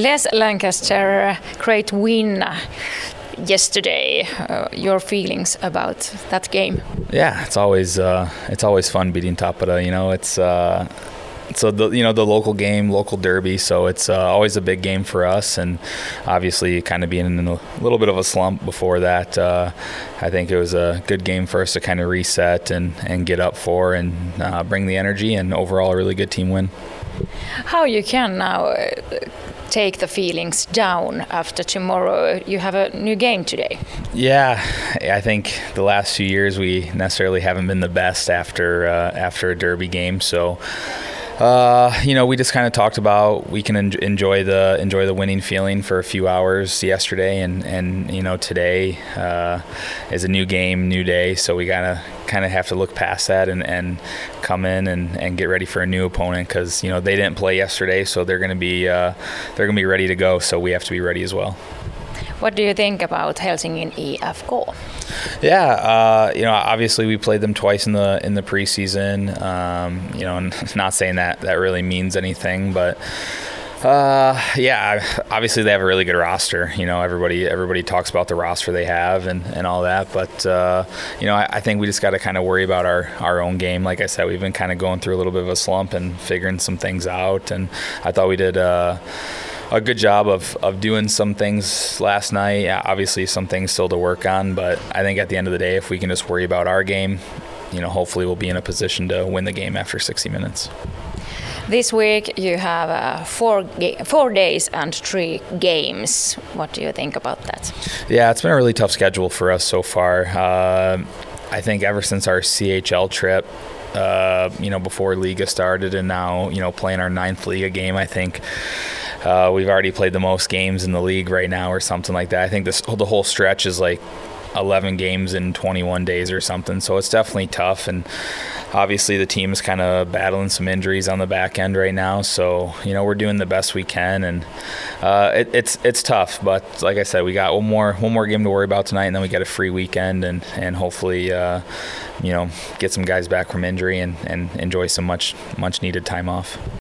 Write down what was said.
Les Lancaster, great win yesterday. Uh, your feelings about that game? Yeah, it's always uh, it's always fun beating Tappara. You know, it's uh, so the you know the local game, local derby. So it's uh, always a big game for us, and obviously, kind of being in a little bit of a slump before that, uh, I think it was a good game for us to kind of reset and and get up for and uh, bring the energy, and overall a really good team win. How you can now uh, take the feelings down after tomorrow? You have a new game today. Yeah, I think the last few years we necessarily haven't been the best after uh, after a derby game, so uh, you know, we just kind of talked about we can en- enjoy the enjoy the winning feeling for a few hours yesterday, and and you know today uh, is a new game, new day, so we gotta kind of have to look past that and, and come in and, and get ready for a new opponent because you know they didn't play yesterday, so they're gonna be uh, they're gonna be ready to go, so we have to be ready as well. What do you think about Helsingin IFK? Yeah, uh, you know, obviously we played them twice in the in the preseason. Um, you know, and not saying that that really means anything, but. Uh, yeah, obviously they have a really good roster. You know, everybody everybody talks about the roster they have and, and all that, but uh, you know, I, I, think we just got to kind of worry about our our own game. Like I said, we've been kind of going through a little bit of a slump and figuring some things out, and I thought we did. Uh, a good job of, of doing some things last night. Obviously, some things still to work on, but I think at the end of the day, if we can just worry about our game, you know, hopefully we'll be in a position to win the game after 60 minutes. This week you have uh, four ga- four days and three games. What do you think about that? Yeah, it's been a really tough schedule for us so far. Uh, I think ever since our CHL trip, uh, you know, before Liiga started, and now you know playing our ninth Liiga game, I think uh, we've already played the most games in the league right now, or something like that. I think this the whole stretch is like 11 games in 21 days or something. So it's definitely tough. And obviously, the team is kind of battling some injuries on the back end right now. So you know, we're doing the best we can, and uh, it, it's it's tough. But like I said, we got one more one more game to worry about tonight, and then we got a free weekend, and and hopefully. Uh, you know, get some guys back from injury and, and enjoy some much much needed time off.